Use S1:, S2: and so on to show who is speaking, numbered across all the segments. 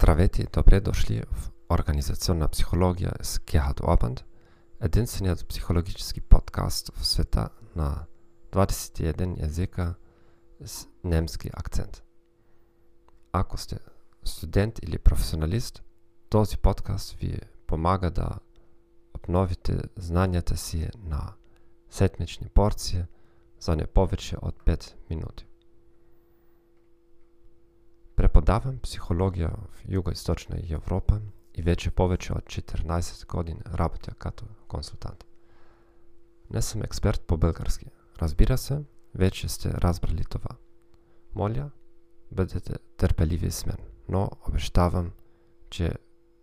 S1: Здравейте и добре дошли в Организационна психологија с Гехат Обанд, единствениот психологически подкаст в света на 21 јазика с немски акцент. Ако сте студент или професионалист, този подкаст ви помага да обновите знањата си на седмични порции за не повеќе од 5 минути. Преподавам психологија в југоисточна Европа и веќе повеќе од 14 години работам като консултант. Не сум експерт по белгарски. Разбира се, веќе сте разбрали това. Моля, бидете терпеливи с мен, но обещавам, че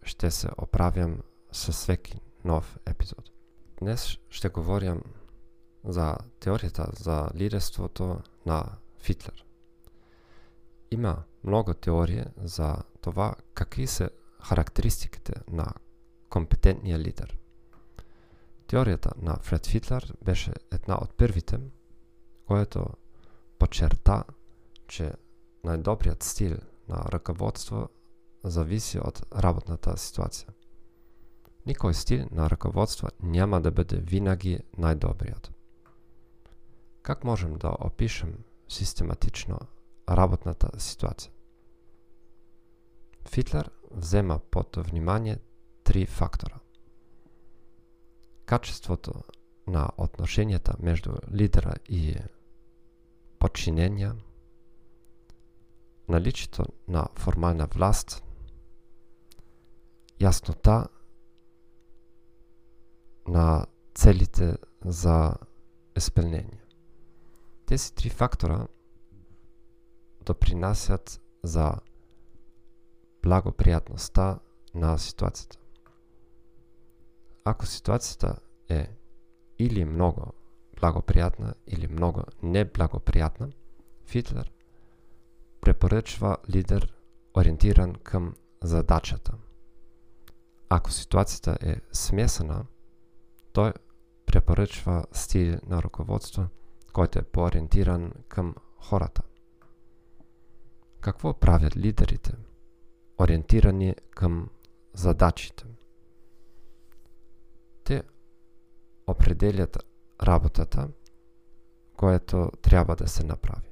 S1: ще се оправям со свеки нов епизод. Днес ще говорим за теоријата за лидерството на Фитлер. Има многу теории за това какви се характеристиките на компетентниот лидер. Теоријата на Фред Фитлер беше една од првите којато почерта, че најдобриот стил на раководство зависи од работната ситуација. Никој стил на раководство няма да биде винаги најдобриот. Как можем да опишем систематично работната ситуација? Фитлер взема под внимание три фактора. Качеството на отношенијата меѓу лидера и подчиненија, наличието на формална власт, јаснота на целите за исполнение. Тези три фактора допринасят за благопријатноста на ситуацијата. Ако ситуацијата е или многу благопријатна или многу неблагопријатна, Фитлер препорачува лидер ориентиран кам задачата. Ако ситуацијата е смесена, тој препорачува стил на руководство кој е поориентиран кам хората. Какво правят лидерите? Ориентирани към задачите. Те определят работата която треба да се направи.